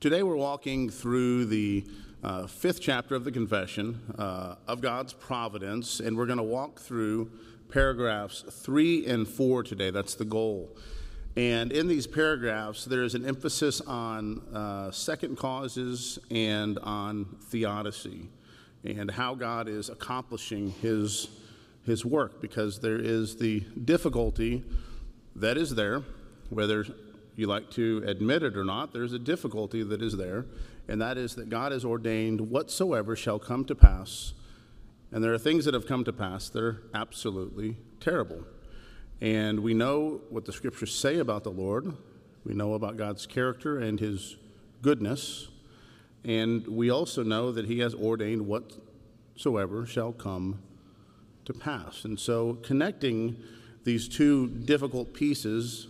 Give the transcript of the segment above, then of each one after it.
Today we're walking through the uh, fifth chapter of the Confession uh, of God's Providence, and we're going to walk through paragraphs three and four today. That's the goal. And in these paragraphs, there's an emphasis on uh, second causes and on theodicy and how God is accomplishing his, his work because there is the difficulty that is there, whether you like to admit it or not, there's a difficulty that is there, and that is that God has ordained whatsoever shall come to pass. And there are things that have come to pass that are absolutely terrible. And we know what the scriptures say about the Lord. We know about God's character and his goodness. And we also know that he has ordained whatsoever shall come to pass. And so connecting these two difficult pieces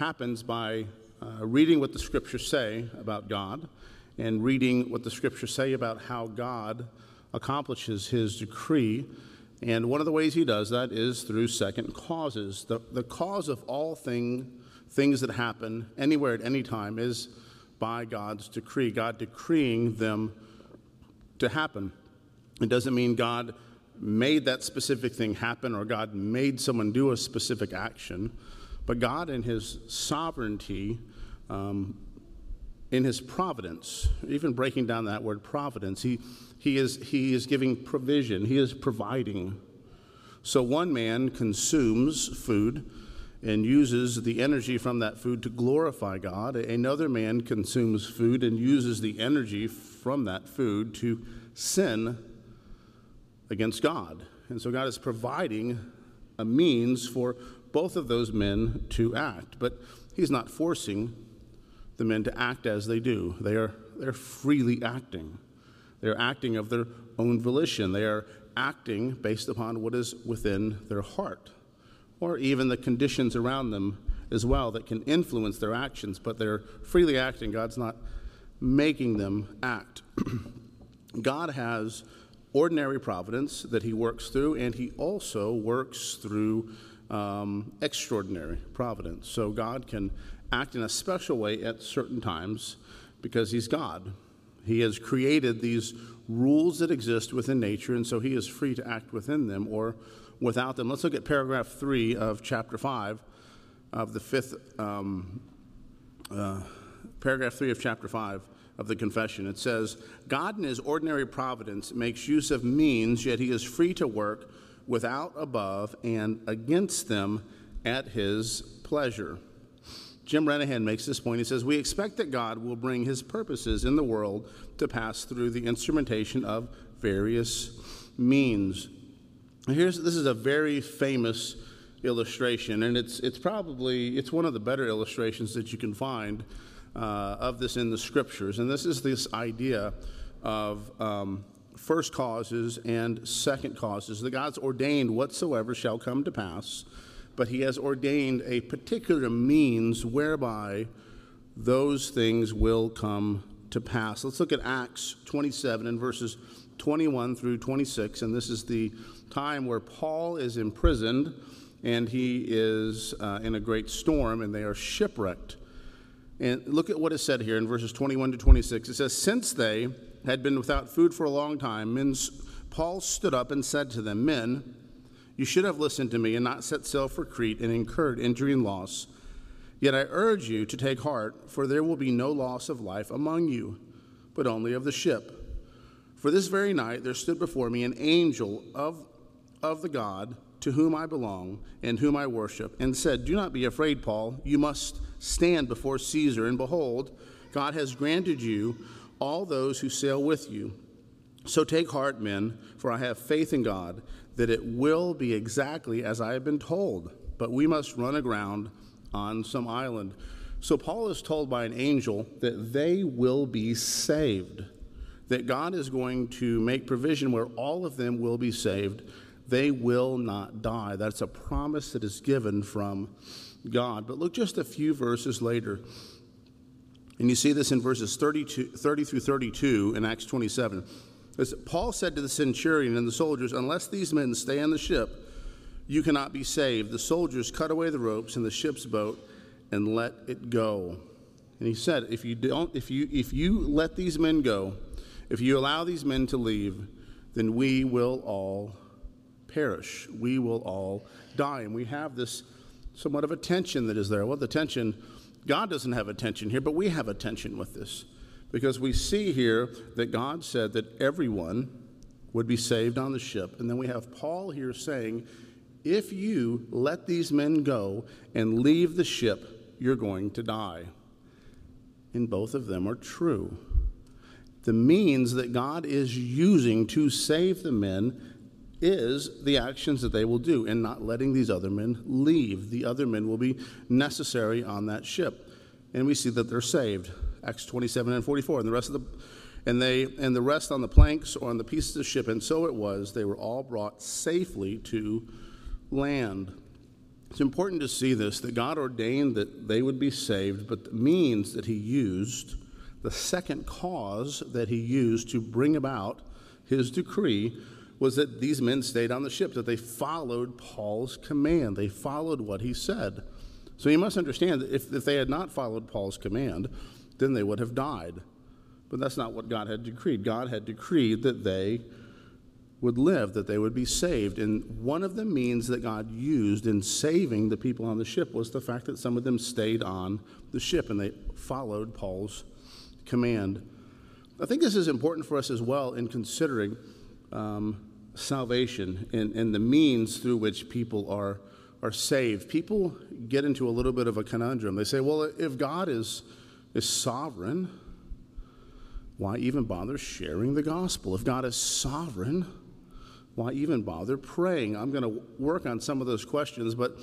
happens by uh, reading what the scriptures say about God and reading what the scriptures say about how God accomplishes his decree. And one of the ways he does that is through second causes. The, the cause of all thing, things that happen anywhere at any time is by God's decree, God decreeing them to happen. It doesn't mean God made that specific thing happen or God made someone do a specific action. But God, in His sovereignty, um, in His providence, even breaking down that word providence, he, he, is, he is giving provision, He is providing. So one man consumes food and uses the energy from that food to glorify God. Another man consumes food and uses the energy from that food to sin against God. And so God is providing a means for both of those men to act. But he's not forcing the men to act as they do. They are they're freely acting. They're acting of their own volition. They are acting based upon what is within their heart, or even the conditions around them as well that can influence their actions, but they're freely acting. God's not making them act. God has ordinary providence that He works through, and He also works through um, extraordinary providence. So God can act in a special way at certain times because He's God. He has created these rules that exist within nature, and so He is free to act within them or without them. Let's look at paragraph three of chapter five of the fifth, um, uh, paragraph three of chapter five of the confession. It says, God in his ordinary providence makes use of means, yet he is free to work without, above, and against them at his pleasure. Jim Renihan makes this point. He says, We expect that God will bring his purposes in the world to pass through the instrumentation of various means. Here's, this is a very famous illustration, and it's, it's probably it's one of the better illustrations that you can find uh, of this in the scriptures. And this is this idea of um, first causes and second causes. The God's ordained whatsoever shall come to pass, but He has ordained a particular means whereby those things will come to pass. Let's look at Acts 27 and verses 21 through 26, and this is the time where Paul is imprisoned and he is uh, in a great storm, and they are shipwrecked. And look at what is said here in verses 21 to 26. It says, Since they had been without food for a long time, men, Paul stood up and said to them, Men, you should have listened to me and not set sail for Crete and incurred injury and loss. Yet I urge you to take heart, for there will be no loss of life among you, but only of the ship. For this very night there stood before me an angel of, of the God to whom I belong and whom I worship, and said, Do not be afraid, Paul. You must stand before Caesar, and behold, God has granted you all those who sail with you. So take heart, men, for I have faith in God that it will be exactly as I have been told, but we must run aground on some island. So Paul is told by an angel that they will be saved, that God is going to make provision where all of them will be saved. They will not die. That's a promise that is given from God. But look just a few verses later and you see this in verses 30, 30 through 32 in Acts 27. As Paul said to the centurion and the soldiers, Unless these men stay on the ship, you cannot be saved. The soldiers cut away the ropes in the ship's boat and let it go. And he said, if you don't, if you if you let these men go, if you allow these men to leave, then we will all perish. We will all die. And we have this somewhat of a tension that is there. Well, the tension, God doesn't have a tension here, but we have a tension with this. Because we see here that God said that everyone would be saved on the ship. And then we have Paul here saying, if you let these men go and leave the ship, you're going to die. And both of them are true. The means that God is using to save the men is the actions that they will do in not letting these other men leave. The other men will be necessary on that ship. And we see that they're saved. Acts 27 and 44. And the rest of the and they and the rest on the planks or on the pieces of ship, and so it was, they were all brought safely to land. It's important to see this that God ordained that they would be saved, but the means that He used, the second cause that He used to bring about His decree, was that these men stayed on the ship, that they followed Paul's command. They followed what he said. So you must understand that if, if they had not followed Paul's command, then they would have died. But that's not what God had decreed. God had decreed that they would live, that they would be saved. And one of the means that God used in saving the people on the ship was the fact that some of them stayed on the ship and they followed Paul's command. I think this is important for us as well in considering um, salvation and, and the means through which people are, are saved. People get into a little bit of a conundrum. They say, well, if God is, is sovereign, why even bother sharing the gospel? If God is sovereign, why even bother praying? I'm going to work on some of those questions, but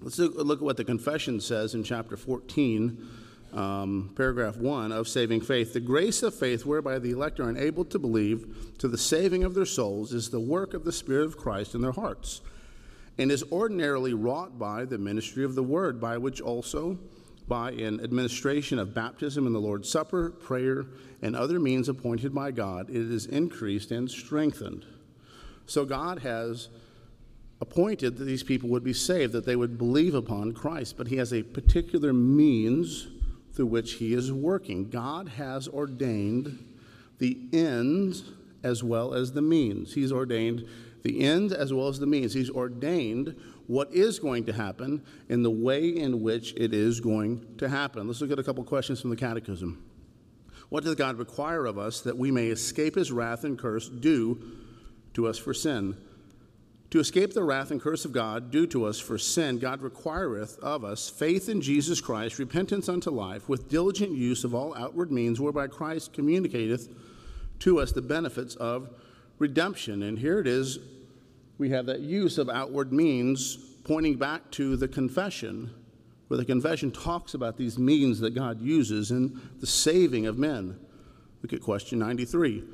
let's look at what the confession says in chapter 14, um, paragraph 1 of Saving Faith. The grace of faith whereby the elect are enabled to believe to the saving of their souls is the work of the Spirit of Christ in their hearts, and is ordinarily wrought by the ministry of the word, by which also by an administration of baptism in the Lord's Supper, prayer, and other means appointed by God, it is increased and strengthened. So God has appointed that these people would be saved, that they would believe upon Christ, but He has a particular means through which He is working. God has ordained the ends as well as the means. He's ordained the end as well as the means. He's ordained what is going to happen and the way in which it is going to happen. Let's look at a couple questions from the Catechism. What does God require of us that we may escape his wrath and curse due to us for sin. To escape the wrath and curse of God due to us for sin, God requireth of us faith in Jesus Christ, repentance unto life, with diligent use of all outward means whereby Christ communicateth to us the benefits of redemption. And here it is, we have that use of outward means pointing back to the confession, where the confession talks about these means that God uses in the saving of men. Look at question 93.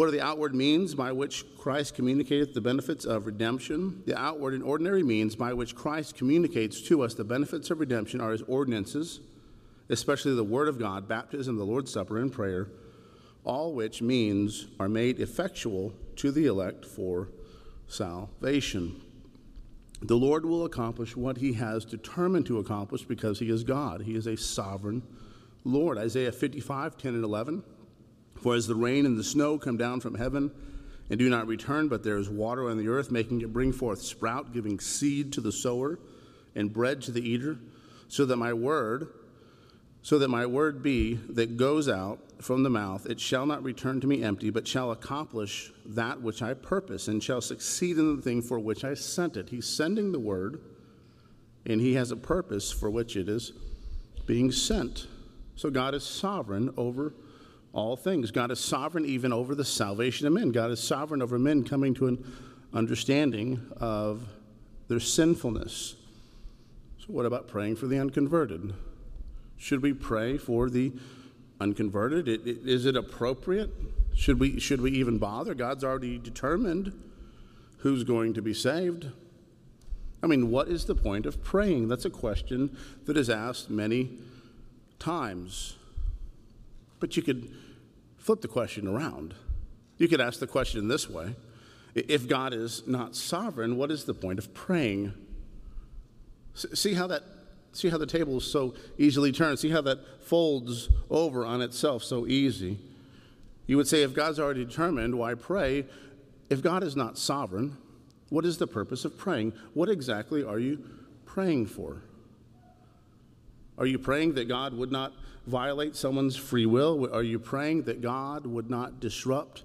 What are the outward means by which Christ communicates the benefits of redemption? The outward and ordinary means by which Christ communicates to us the benefits of redemption are his ordinances, especially the Word of God, baptism, the Lord's Supper, and prayer, all which means are made effectual to the elect for salvation. The Lord will accomplish what he has determined to accomplish because he is God. He is a sovereign Lord. Isaiah 55, 10 and 11. For as the rain and the snow come down from heaven and do not return, but there is water on the earth, making it bring forth sprout, giving seed to the sower and bread to the eater, so that my word, so that my word be that goes out from the mouth, it shall not return to me empty, but shall accomplish that which I purpose, and shall succeed in the thing for which I sent it. He's sending the word, and he has a purpose for which it is being sent. So God is sovereign over all things. God is sovereign even over the salvation of men. God is sovereign over men coming to an understanding of their sinfulness. So, what about praying for the unconverted? Should we pray for the unconverted? Is it appropriate? Should we, should we even bother? God's already determined who's going to be saved. I mean, what is the point of praying? That's a question that is asked many times. But you could flip the question around. You could ask the question this way If God is not sovereign, what is the point of praying? See how that See how the table is so easily turned. See how that folds over on itself so easy. You would say, if God's already determined, why pray? If God is not sovereign, what is the purpose of praying? What exactly are you praying for? Are you praying that God would not violate someone's free will? Are you praying that God would not disrupt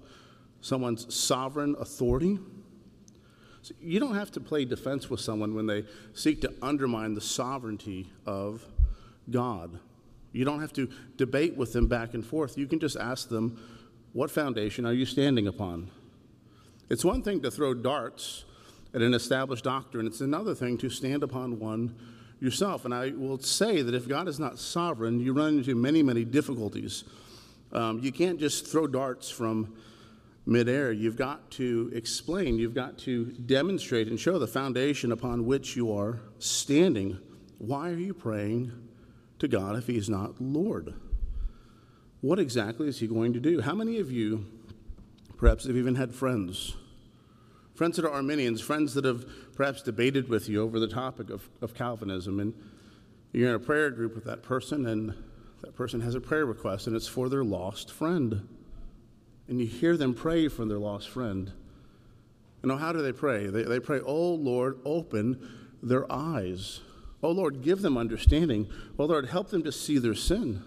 someone's sovereign authority? So you don't have to play defense with someone when they seek to undermine the sovereignty of God. You don't have to debate with them back and forth. You can just ask them, What foundation are you standing upon? It's one thing to throw darts at an established doctrine, it's another thing to stand upon one yourself. And I will say that if God is not sovereign, you run into many, many difficulties. Um, you can't just throw darts from midair. You've got to explain, you've got to demonstrate and show the foundation upon which you are standing. Why are you praying to God if He's not Lord? What exactly is He going to do? How many of you, perhaps, have even had friends? Friends that are Arminians, friends that have perhaps debated with you over the topic of, of Calvinism, and you're in a prayer group with that person, and that person has a prayer request, and it's for their lost friend and you hear them pray for their lost friend. You know, how do they pray? They, they pray, Oh Lord, open their eyes. Oh Lord, give them understanding. Oh Lord, help them to see their sin.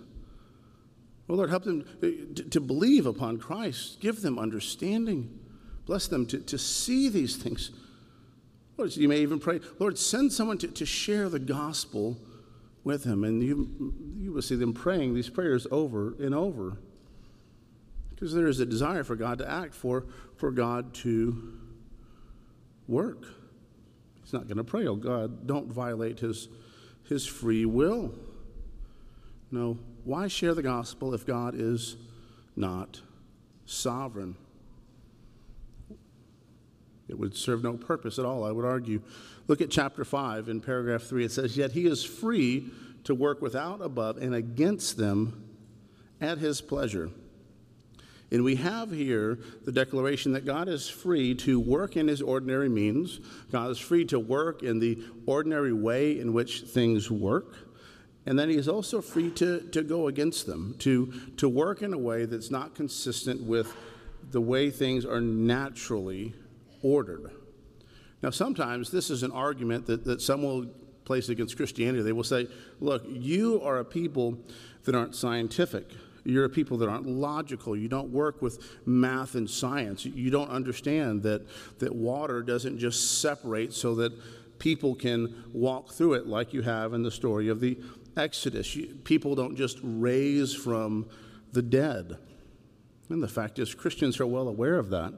Oh Lord, help them eh, to, to believe upon Christ. Give them understanding. Bless them to, to see these things. Lord, you may even pray, Lord, send someone to, to share the gospel with him. And you, you will see them praying these prayers over and over because there is a desire for God to act, for, for God to work. He's not going to pray, oh God, don't violate his, his free will. No, why share the gospel if God is not sovereign? It would serve no purpose at all, I would argue. Look at chapter 5 in paragraph 3. It says, Yet he is free to work without, above, and against them at his pleasure. And we have here the declaration that God is free to work in his ordinary means. God is free to work in the ordinary way in which things work. And then he is also free to, to go against them, to, to work in a way that's not consistent with the way things are naturally ordered. Now, sometimes this is an argument that, that some will place against Christianity. They will say, look, you are a people that aren't scientific. You're a people that aren't logical. You don't work with math and science. You don't understand that, that water doesn't just separate so that people can walk through it like you have in the story of the Exodus. You, people don't just raise from the dead. And the fact is, Christians are well aware of that.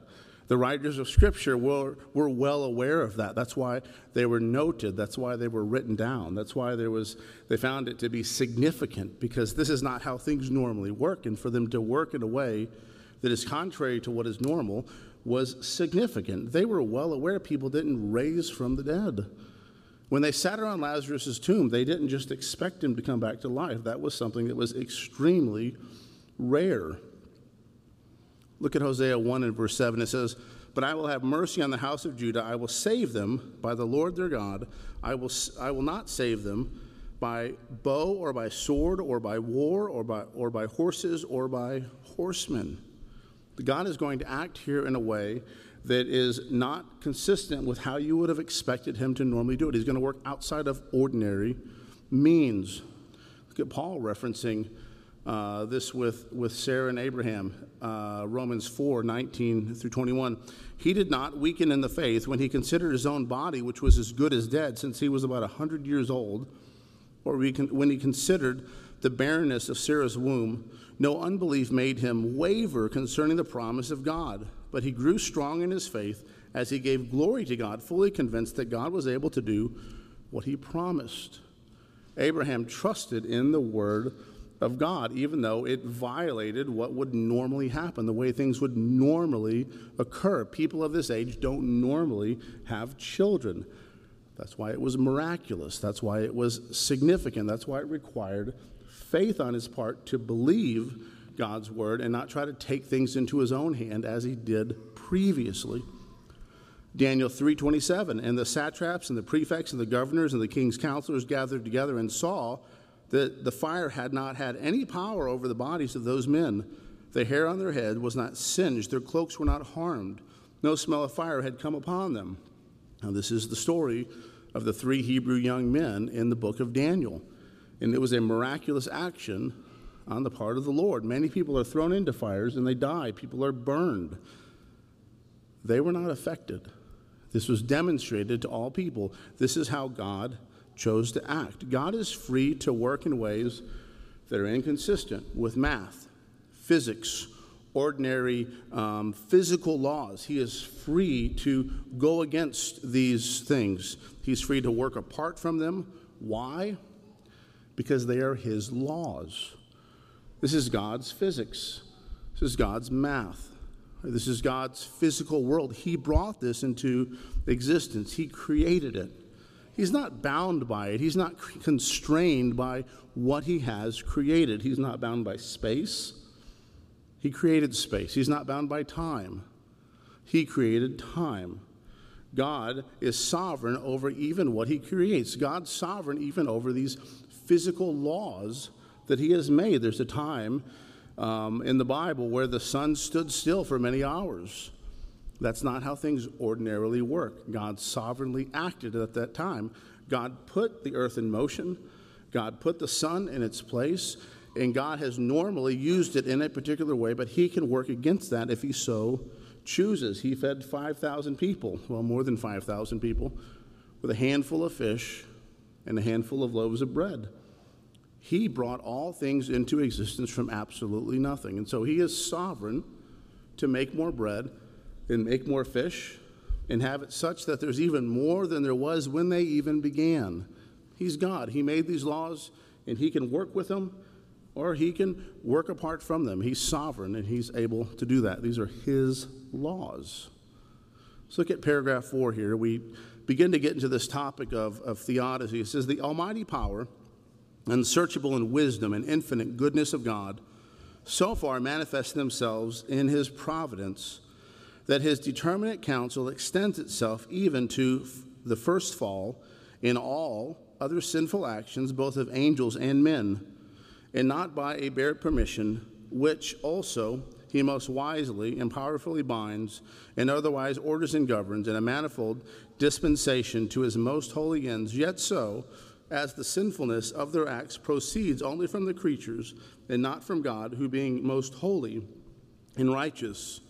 The writers of Scripture were, were well aware of that. That's why they were noted. That's why they were written down. That's why there was, they found it to be significant because this is not how things normally work. And for them to work in a way that is contrary to what is normal was significant. They were well aware people didn't raise from the dead. When they sat around Lazarus' tomb, they didn't just expect him to come back to life. That was something that was extremely rare. Look at Hosea 1 and verse 7. It says, But I will have mercy on the house of Judah. I will save them by the Lord their God. I will, I will not save them by bow or by sword or by war or by, or by horses or by horsemen. God is going to act here in a way that is not consistent with how you would have expected him to normally do it. He's going to work outside of ordinary means. Look at Paul referencing uh, this with, with Sarah and Abraham, uh, Romans 4 19 through 21. He did not weaken in the faith when he considered his own body, which was as good as dead, since he was about 100 years old, or when he considered the barrenness of Sarah's womb. No unbelief made him waver concerning the promise of God, but he grew strong in his faith as he gave glory to God, fully convinced that God was able to do what he promised. Abraham trusted in the word of God, even though it violated what would normally happen, the way things would normally occur. People of this age don't normally have children. That's why it was miraculous. That's why it was significant. That's why it required faith on his part to believe God's word and not try to take things into his own hand as he did previously. Daniel 3:27 and the satraps and the prefects and the governors and the king's counselors gathered together and saw that the fire had not had any power over the bodies of those men. The hair on their head was not singed, their cloaks were not harmed. No smell of fire had come upon them. Now this is the story of the three Hebrew young men in the book of Daniel. And it was a miraculous action on the part of the Lord. Many people are thrown into fires and they die. People are burned. They were not affected. This was demonstrated to all people. This is how God chose to act. God is free to work in ways that are inconsistent with math, physics, ordinary um, physical laws. He is free to go against these things. He's free to work apart from them. Why? Because they are His laws. This is God's physics, this is God's math. This is God's physical world. He brought this into existence, He created it. He's not bound by it. He's not constrained by what he has created. He's not bound by space. He created space. He's not bound by time. He created time. God is sovereign over even what he creates. God's sovereign even over these physical laws that he has made. There's a time um, in the Bible where the sun stood still for many hours. That's not how things ordinarily work. God sovereignly acted at that time. God put the earth in motion, God put the sun in its place, and God has normally used it in a particular way, but He can work against that if He so chooses. He fed 5,000 people, well, more than 5,000 people, with a handful of fish and a handful of loaves of bread. He brought all things into existence from absolutely nothing. And so he is sovereign to make more bread and make more fish and have it such that there's even more than there was when they even began. He's God. He made these laws and he can work with them or he can work apart from them. He's sovereign and he's able to do that. These are his laws. Let's look at paragraph four here. We begin to get into this topic of, of theodicy. It says, The almighty power unsearchable in wisdom and infinite goodness of God, so far manifest themselves in his providence that his determinate counsel extends itself even to the first fall in all other sinful actions, both of angels and men, and not by a bare permission, which also he most wisely and powerfully binds, and otherwise orders and governs in a manifold dispensation to his most holy ends, yet so as the sinfulness of their acts proceeds only from the creatures and not from God, who being most holy and righteous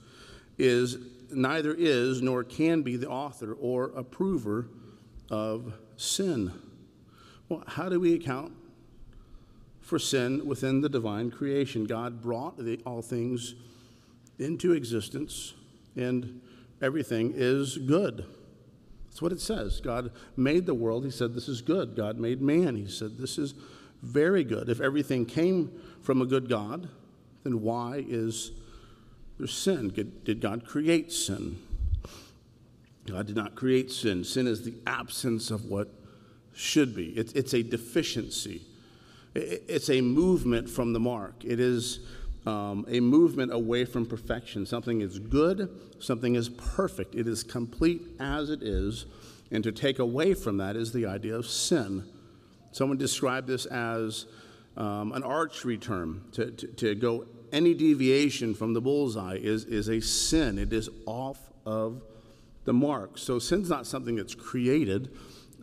is neither is nor can be the author or approver of sin. Well, how do we account for sin within the divine creation? God brought the, all things into existence, and everything is good. That's what it says. God made the world. He said, This is good. God made man. He said, This is very good. If everything came from a good God, then why is there sin? Did God create sin? God did not create sin. Sin is the absence of what should be, it's, it's a deficiency, it's a movement from the mark. It is um, a movement away from perfection. Something is good, something is perfect. It is complete as it is. And to take away from that is the idea of sin. Someone described this as um, an archery term. To, to, to, go any deviation from the bullseye is, is a sin, it is off of the mark. So sin's not something that's created,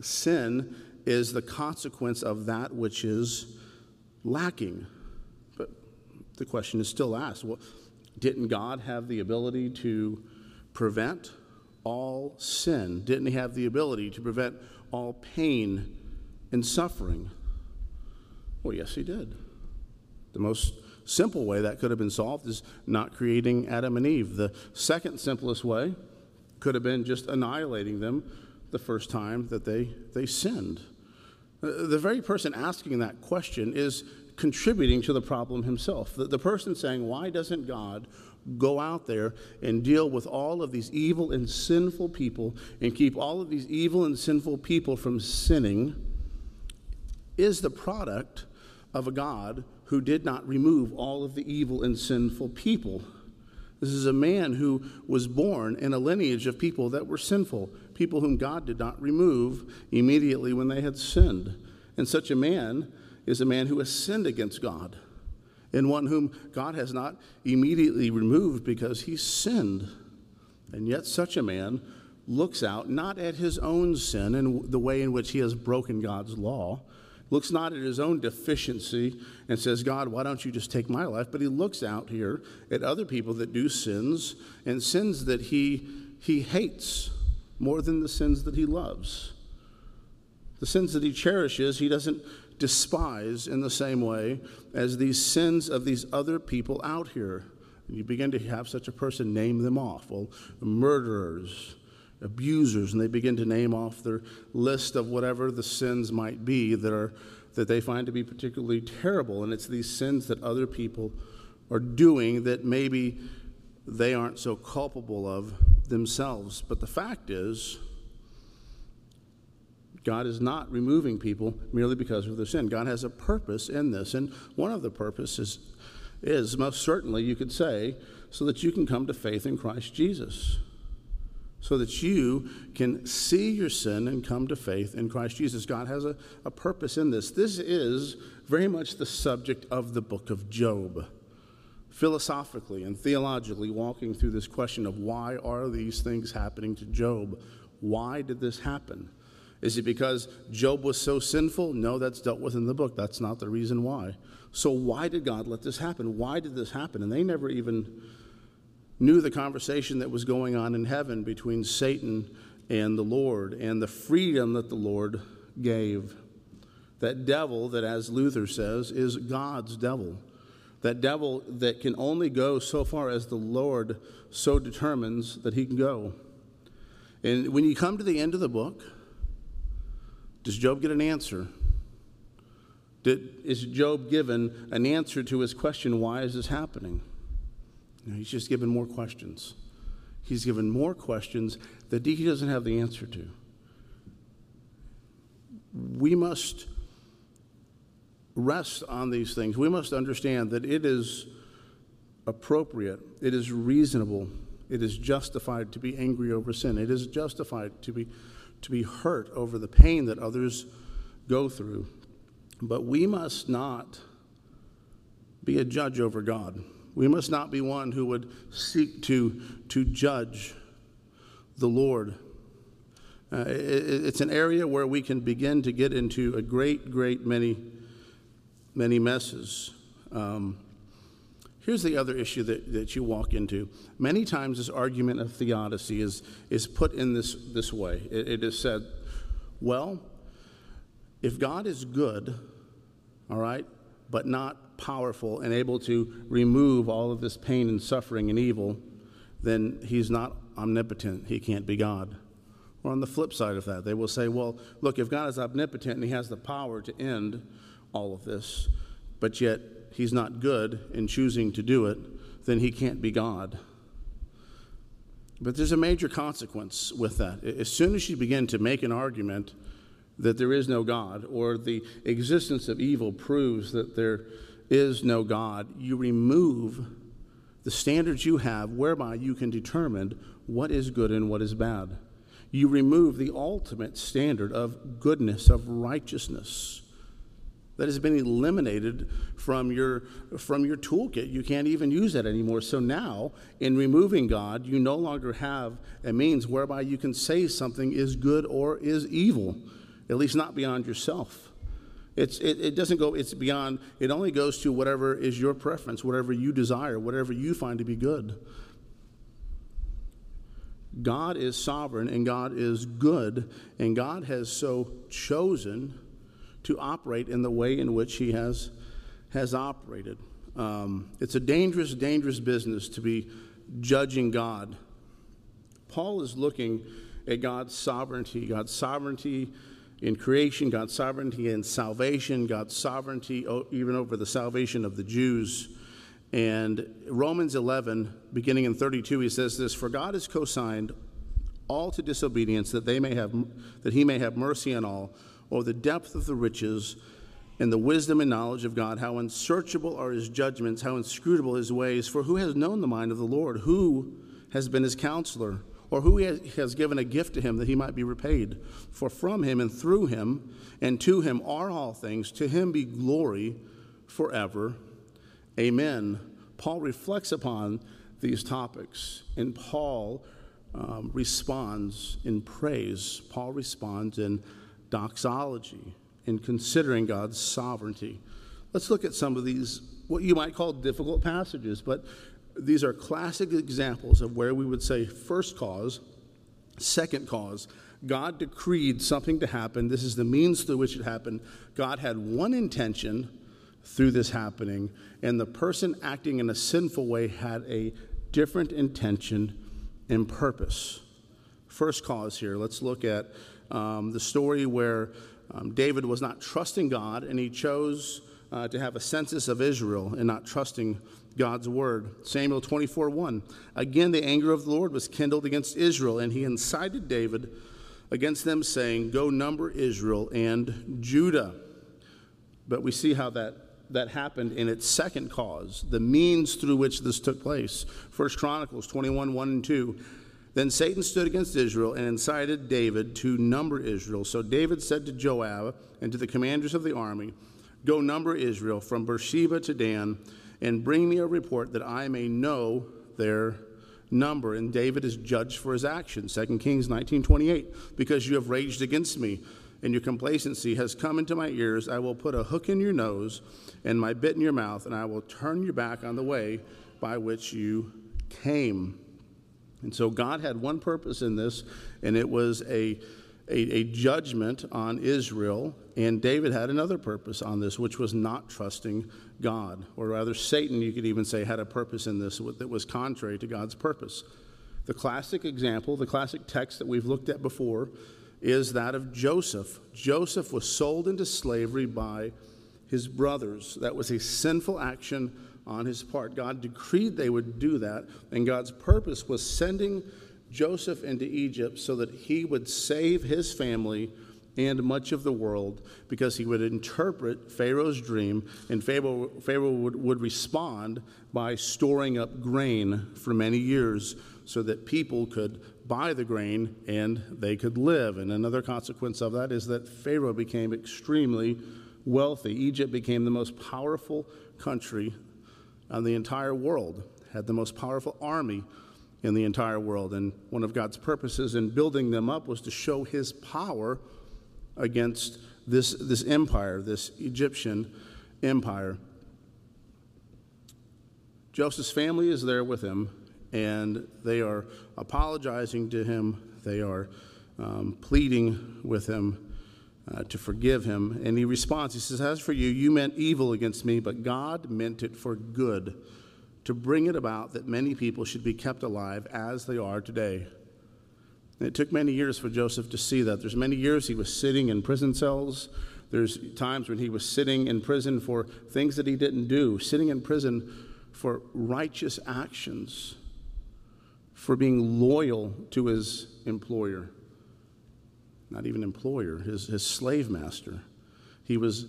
sin is the consequence of that which is lacking But the question is still asked well, didn't God have the ability to prevent all sin? Didn't He have the ability to prevent all pain and suffering? Well, yes, He did. The most simple way that could have been solved is not creating Adam and Eve. The second simplest way could have been just annihilating them the first time that they, they sinned. Uh, the very person asking that question is contributing to the problem himself. The, the person saying, Why doesn't God go out there and deal with all of these evil and sinful people and keep all of these evil and sinful people from sinning? Is the product of a God who did not remove all of the evil and sinful people. This is a man who was born in a lineage of people that were sinful, people whom God did not remove immediately when they had sinned. And such a man is a man who has sinned against God, and one whom God has not immediately removed because he sinned. And yet, such a man looks out not at his own sin and the way in which he has broken God's law, looks not at his own deficiency and says, God, why don't you just take my life? But he looks out here at other people that do sins and sins that he, he hates more than the sins that he loves. The sins that he cherishes, he doesn't despise in the same way as these sins of these other people out here. And you begin to have such a person name them off. Well, murderers, abusers, and they begin to name off their list of whatever the sins might be that are that they find to be particularly terrible. And it's these sins that other people are doing that maybe they aren't so culpable of themselves. But the fact is, God is not removing people merely because of their sin. God has a purpose in this. And one of the purposes is, most certainly, you could say, so that you can come to faith in Christ Jesus so that you can see your sin and come to faith in Christ Jesus. God has a, a purpose in this. This is very much the subject of the book of Job. Philosophically and theologically, walking through this question of why are these things happening to Job? Why did this happen? Is it because Job was so sinful? No, that's dealt with in the book. That's not the reason why. So, why did God let this happen? Why did this happen? And they never even knew the conversation that was going on in heaven between Satan and the Lord and the freedom that the Lord gave. That devil, that as Luther says, is God's devil. That devil that can only go so far as the Lord so determines that he can go. And when you come to the end of the book, does Job get an answer? Did, is Job given an answer to his question, why is this happening? No, he's just given more questions. He's given more questions that he doesn't have the answer to. We must rest on these things. We must understand that it is appropriate, it is reasonable, it is justified to be angry over sin. It is justified to be, to be hurt over the pain that others go through. But we must not be a judge over God. We must not be one who would seek to, to judge the Lord. Uh, it, it's an area where we can begin to get into a great, great many, many messes. Um, here's the other issue that, that you walk into. Many times, this argument of theodicy is, is put in this, this way it, it is said, well, if God is good, all right, but not powerful and able to remove all of this pain and suffering and evil, then he's not omnipotent. He can't be God. Or on the flip side of that, they will say, well, look, if God is omnipotent and he has the power to end all of this, but yet he's not good in choosing to do it, then he can't be God. But there's a major consequence with that. As soon as you begin to make an argument that there is no God, or the existence of evil proves that there is no God, you remove the standards you have whereby you can determine what is good and what is bad. You remove the ultimate standard of goodness, of righteousness that has been eliminated from your from your toolkit. You can't even use that anymore. So now, in removing God, you no longer have a means whereby you can say something is good or is evil, at least not beyond yourself. It's, it, it doesn't go, it's beyond, it only goes to whatever is your preference, whatever you desire, whatever you find to be good. God is sovereign and God is good, and God has so chosen to operate in the way in which He has, has operated. Um, it's a dangerous, dangerous business to be judging God. Paul is looking at God's sovereignty, God's sovereignty in creation, God's sovereignty in salvation, God's sovereignty even over the salvation of the Jews. And Romans 11, beginning in 32, he says this For God has co-signed all to disobedience that they may have that he may have mercy on all, or the depth of the riches and the wisdom and knowledge of God. How unsearchable are his judgments, how inscrutable his ways. For who has known the mind of the Lord? Who has been his counselor? Or who has given a gift to him that he might be repaid? For from him and through him and to him are all things. To him be glory forever. Amen. Paul reflects upon these topics, and Paul um, responds in praise. Paul responds in doxology in considering God's sovereignty. Let's look at some of these, what you might call difficult passages, but these are classic examples of where we would say first cause, second cause. God decreed something to happen. This is the means through which it happened. God had one intention through this happening, and the person acting in a sinful way had a different intention and purpose. First cause here, let's look at um, the story where um, David was not trusting God and he chose uh, to have a census of Israel and not trusting God's word. Samuel 24 1. Again, the anger of the Lord was kindled against Israel, and he incited David against them, saying, Go number Israel and Judah. But we see how that that happened in its second cause, the means through which this took place. First Chronicles 21 1 and 2. Then Satan stood against Israel and incited David to number Israel. So David said to Joab and to the commanders of the army, Go number Israel from Beersheba to Dan, and bring me a report that I may know their number. And David is judged for his actions. 2 Kings 19:28. Because you have raged against me, and your complacency has come into my ears, I will put a hook in your nose and my bit in your mouth, and I will turn you back on the way by which you came. And so God had one purpose in this, and it was a, a, a, judgment on Israel. And David had another purpose on this, which was not trusting God. Or rather, Satan, you could even say, had a purpose in this that was contrary to God's purpose. The classic example, the classic text that we've looked at before, is that of Joseph. Joseph was sold into slavery by his brothers. That was a sinful action on his part. God decreed they would do that, and God's purpose was sending Joseph into Egypt so that he would save his family and much of the world because he would interpret Pharaoh's dream, and Pharaoh, Pharaoh would, would respond by storing up grain for many years so that people could buy the grain and they could live. And another consequence of that is that Pharaoh became extremely wealthy. Egypt became the most powerful country on the entire world, had the most powerful army in the entire world. And one of God's purposes in building them up was to show his power against this, this empire, this Egyptian empire. Joseph's family is there with him, and they are apologizing to him. They are um, pleading with him uh, to forgive him. And he responds, he says, As for you, you meant evil against me, but God meant it for good, to bring it about that many people should be kept alive as they are today. It took many years for Joseph to see that. There's many years he was sitting in prison cells. There's times when he was sitting in prison for things that he didn't do, sitting in prison for righteous actions, for being loyal to his employer not even employer, his, his slave master. He was,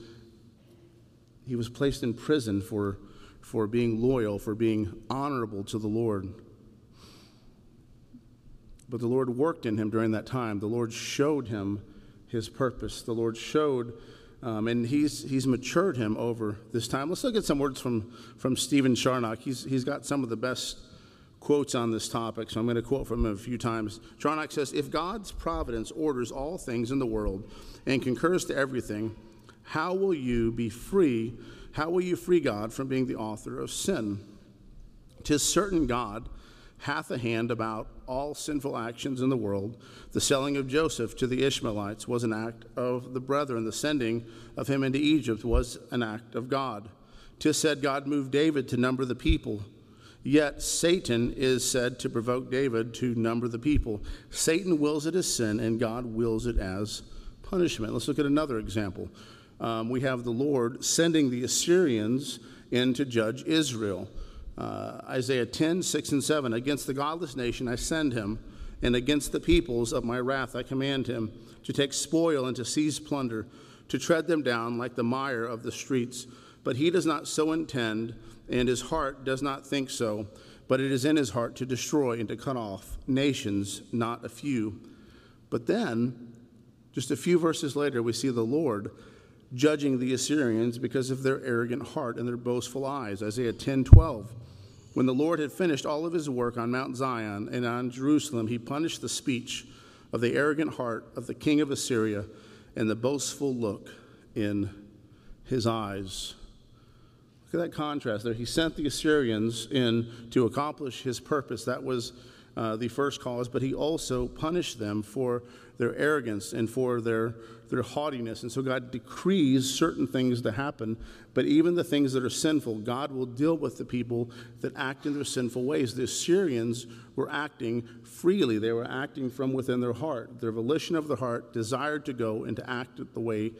he was placed in prison for, for being loyal, for being honorable to the Lord. But the Lord worked in him during that time. The Lord showed him his purpose. The Lord showed, um, and he's, he's matured him over this time. Let's look at some words from, from Stephen Charnock. He's, he's got some of the best quotes on this topic, so I'm going to quote from him a few times. Charnock says If God's providence orders all things in the world and concurs to everything, how will you be free? How will you free God from being the author of sin? Tis certain God hath a hand about all sinful actions in the world. The selling of Joseph to the Ishmaelites was an act of the brethren. The sending of him into Egypt was an act of God. Tis said God moved David to number the people Yet Satan is said to provoke David to number the people. Satan wills it as sin, and God wills it as punishment. Let's look at another example. Um, we have the Lord sending the Assyrians in to judge Israel. Uh, Isaiah 10, 6 and 7. Against the godless nation I send him, and against the peoples of my wrath I command him to take spoil and to seize plunder to tread them down like the mire of the streets. But he does not so intend, and his heart does not think so. But it is in his heart to destroy and to cut off nations, not a few. But then, just a few verses later, we see the Lord judging the Assyrians because of their arrogant heart and their boastful eyes. Isaiah 10 12. When the Lord had finished all of his work on Mount Zion and on Jerusalem, he punished the speech of the arrogant heart of the king of Assyria and the boastful look in his eyes. Look at that contrast there. He sent the Assyrians in to accomplish his purpose. That was uh, the first cause, but he also punished them for their arrogance and for their, their haughtiness. And so God decrees certain things to happen, but even the things that are sinful, God will deal with the people that act in their sinful ways. The Assyrians were acting freely, they were acting from within their heart. Their volition of the heart desired to go and to act the way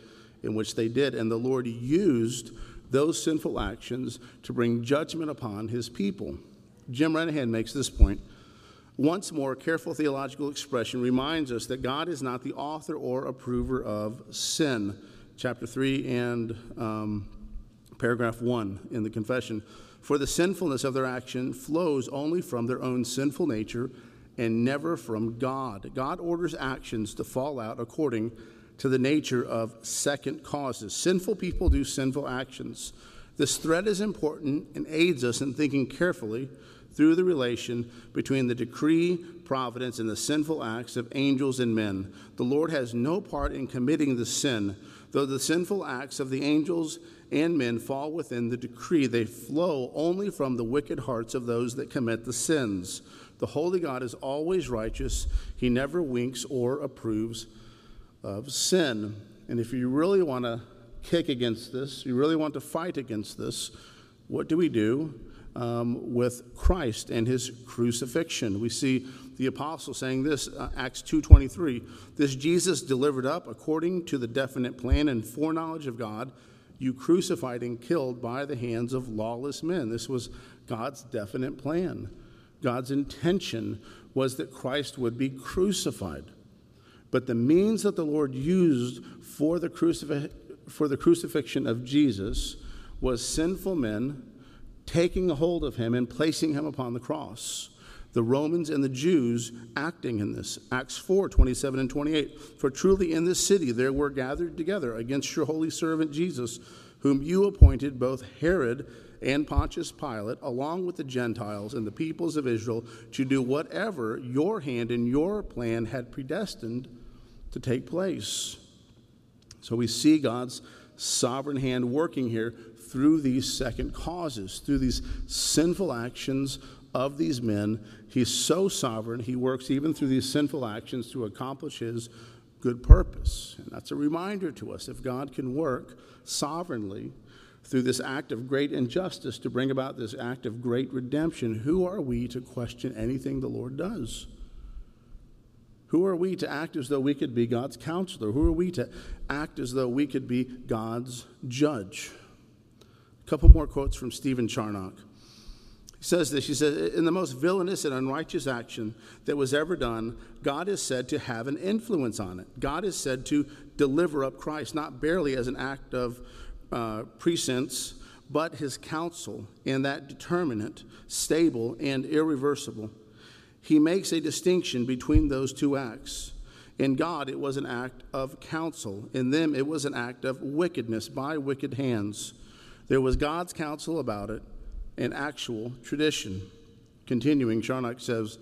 in which they did. And the Lord used those sinful actions to bring judgment upon his people. Jim Renihan makes this point once more, careful theological expression reminds us that God is not the author or approver of sin. Chapter 3 and um, paragraph 1 in the confession. For the sinfulness of their action flows only from their own sinful nature and never from God. God orders actions to fall out according to the nature of second causes. Sinful people do sinful actions. This thread is important and aids us in thinking carefully through the relation between the decree, providence, and the sinful acts of angels and men. The Lord has no part in committing the sin. Though the sinful acts of the angels and men fall within the decree, they flow only from the wicked hearts of those that commit the sins. The holy God is always righteous, He never winks or approves of sin. And if you really want to kick against this, you really want to fight against this, what do we do? Um, with Christ and his crucifixion. We see the apostle saying this, uh, Acts 2.23, this Jesus delivered up according to the definite plan and foreknowledge of God, you crucified and killed by the hands of lawless men. This was God's definite plan. God's intention was that Christ would be crucified. But the means that the Lord used for the, crucif- for the crucifixion of Jesus was sinful men taking a hold of him and placing him upon the cross. The Romans and the Jews acting in this. Acts 4 27 and 28. For truly in this city there were gathered together against your holy servant Jesus, whom you appointed both Herod and Pontius Pilate, along with the Gentiles and the peoples of Israel, to do whatever your hand and your plan had predestined to take place. So we see God's sovereign hand working here through these second causes, through these sinful actions of these men. He's so sovereign, he works even through these sinful actions to accomplish his good purpose. And that's a reminder to us if God can work sovereignly through this act of great injustice to bring about this act of great redemption, who are we to question anything the Lord does? Who are we to act as though we could be God's counselor? Who are we to act as though we could be God's judge? Couple more quotes from Stephen Charnock. He says this He says, In the most villainous and unrighteous action that was ever done, God is said to have an influence on it. God is said to deliver up Christ, not barely as an act of uh, prescience, but his counsel, and that determinate, stable, and irreversible. He makes a distinction between those two acts. In God, it was an act of counsel. In them, it was an act of wickedness by wicked hands. There was God's counsel about it and actual tradition. Continuing, Charnock says,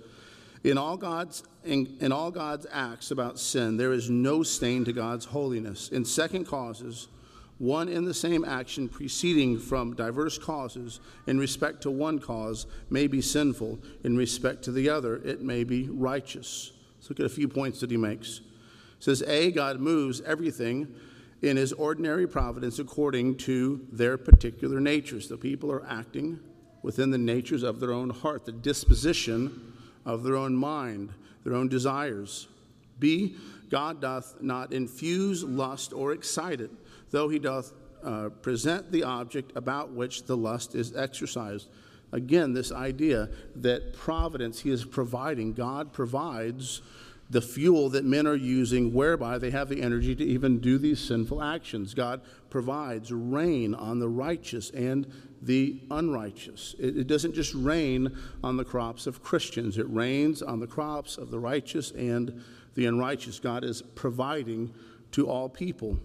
in all God's in, in, all God's acts about sin, there is no stain to God's holiness. In second causes, one in the same action proceeding from diverse causes in respect to one cause may be sinful, in respect to the other, it may be righteous. Let's look at a few points that he makes. He says, A, God moves everything in his ordinary providence according to their particular natures. The people are acting within the natures of their own heart, the disposition of their own mind, their own desires. B, God doth not infuse lust or excite it, though he doth uh, present the object about which the lust is exercised. Again, this idea that providence he is providing, God provides the fuel that men are using whereby they have the energy to even do these sinful actions. God provides rain on the righteous and the unrighteous. It, it, doesn't just rain on the crops of Christians, it rains on the crops of the righteous and the unrighteous. God is providing to all people.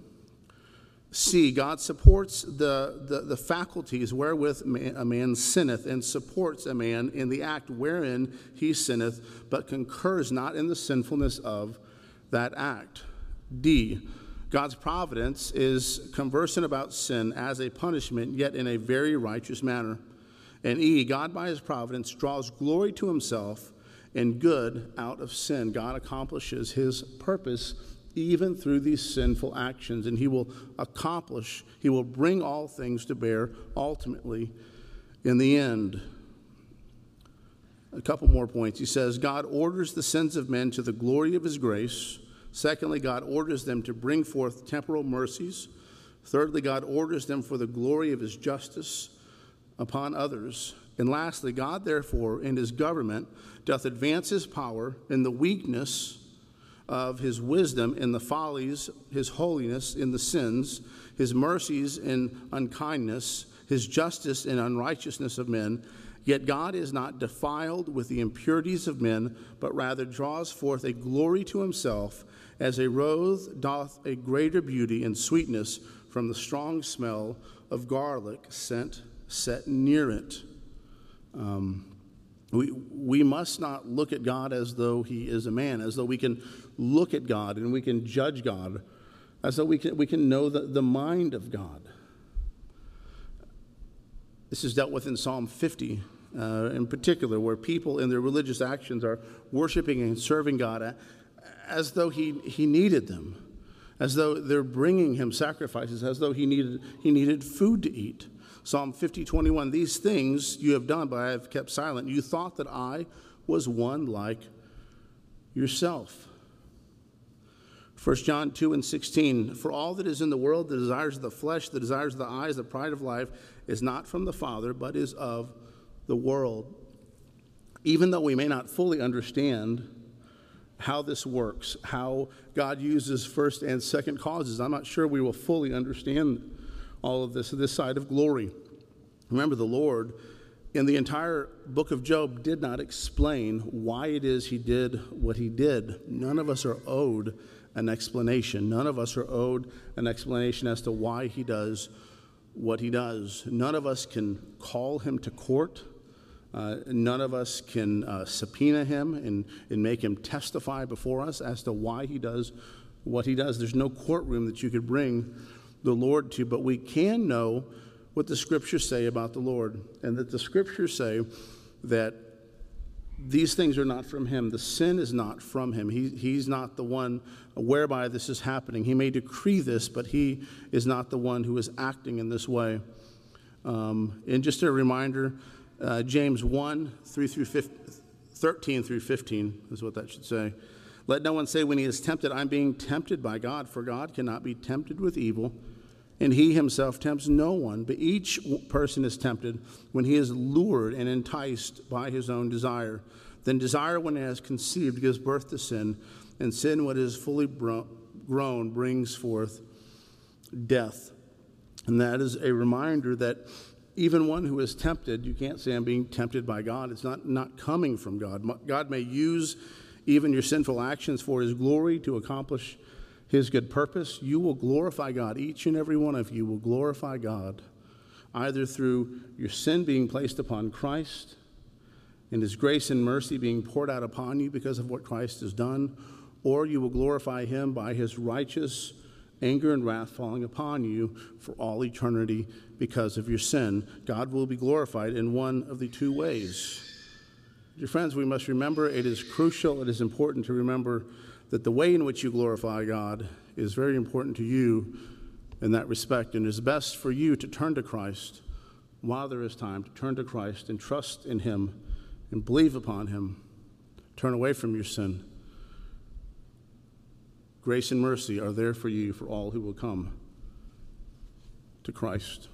C, God supports the, the, the faculties wherewith man, a man sinneth, and supports a man in the act wherein he sinneth, but concurs not in the sinfulness of that act. D, God's providence is conversant about sin as a punishment, yet in a very righteous manner. And E, God by his providence draws glory to himself and good out of sin. God accomplishes his purpose even through these sinful actions. And he will accomplish, he will bring all things to bear ultimately in the end. A couple more points. He says, God orders the sins of men to the glory of his grace. Secondly, God orders them to bring forth temporal mercies. Thirdly, God orders them for the glory of his justice upon others. And lastly, God, therefore, in his government, doth advance his power in the weakness of his wisdom in the follies, his holiness in the sins, his mercies in unkindness, his justice in unrighteousness of men. Yet God is not defiled with the impurities of men, but rather draws forth a glory to himself, as a rose doth a greater beauty and sweetness from the strong smell of garlic sent set near it. Um, we, we must not look at God as though he is a man, as though we can look at God and we can judge God, as though we can, we can know the, the mind of God. This is dealt with in Psalm 50 uh, in particular, where people in their religious actions are worshiping and serving God as though he, he needed them, as though they're bringing him sacrifices, as though he needed, he needed food to eat. Psalm 50, 21, these things you have done, but I have kept silent. You thought that I was one like yourself. 1 John 2 and 16, for all that is in the world, the desires of the flesh, the desires of the eyes, the pride of life, is not from the Father, but is of the world. Even though we may not fully understand how this works, how God uses first and second causes, I'm not sure we will fully understand all of this, this side of glory. Remember, the Lord in the entire book of Job did not explain why it is he did what he did. None of us are owed an explanation. None of us are owed an explanation as to why he does what he does. None of us can call him to court. Uh, none of us can uh, subpoena him and, and make him testify before us as to why he does what he does. There's no courtroom that you could bring the Lord to, but we can know what the scriptures say about the Lord, and that the scriptures say that these things are not from him. The sin is not from him. He, he's not the one whereby this is happening. He may decree this, but he is not the one who is acting in this way. Um, and just a reminder uh, James 1 3 through 15, 13 through 15 is what that should say. Let no one say when he is tempted, I'm being tempted by God, for God cannot be tempted with evil and he himself tempts no one, but each person is tempted when he is lured and enticed by his own desire. Then desire, when it has conceived, gives birth to sin, and sin, when it is fully grown, brings forth death. And that is a reminder that even one who is tempted, you can't say I'm being tempted by God. It's not, not coming from God. God may use even your sinful actions for his glory to accomplish his good purpose, you will glorify God. Each and every one of you will glorify God either through your sin being placed upon Christ and his grace and mercy being poured out upon you because of what Christ has done, or you will glorify him by his righteous anger and wrath falling upon you for all eternity because of your sin. God will be glorified in one of the two ways. Dear friends, we must remember it is crucial, it is important to remember that the way in which you glorify God is very important to you in that respect, and it is best for you to turn to Christ while there is time, to turn to Christ and trust in Him and believe upon Him. Turn away from your sin. Grace and mercy are there for you for all who will come to Christ.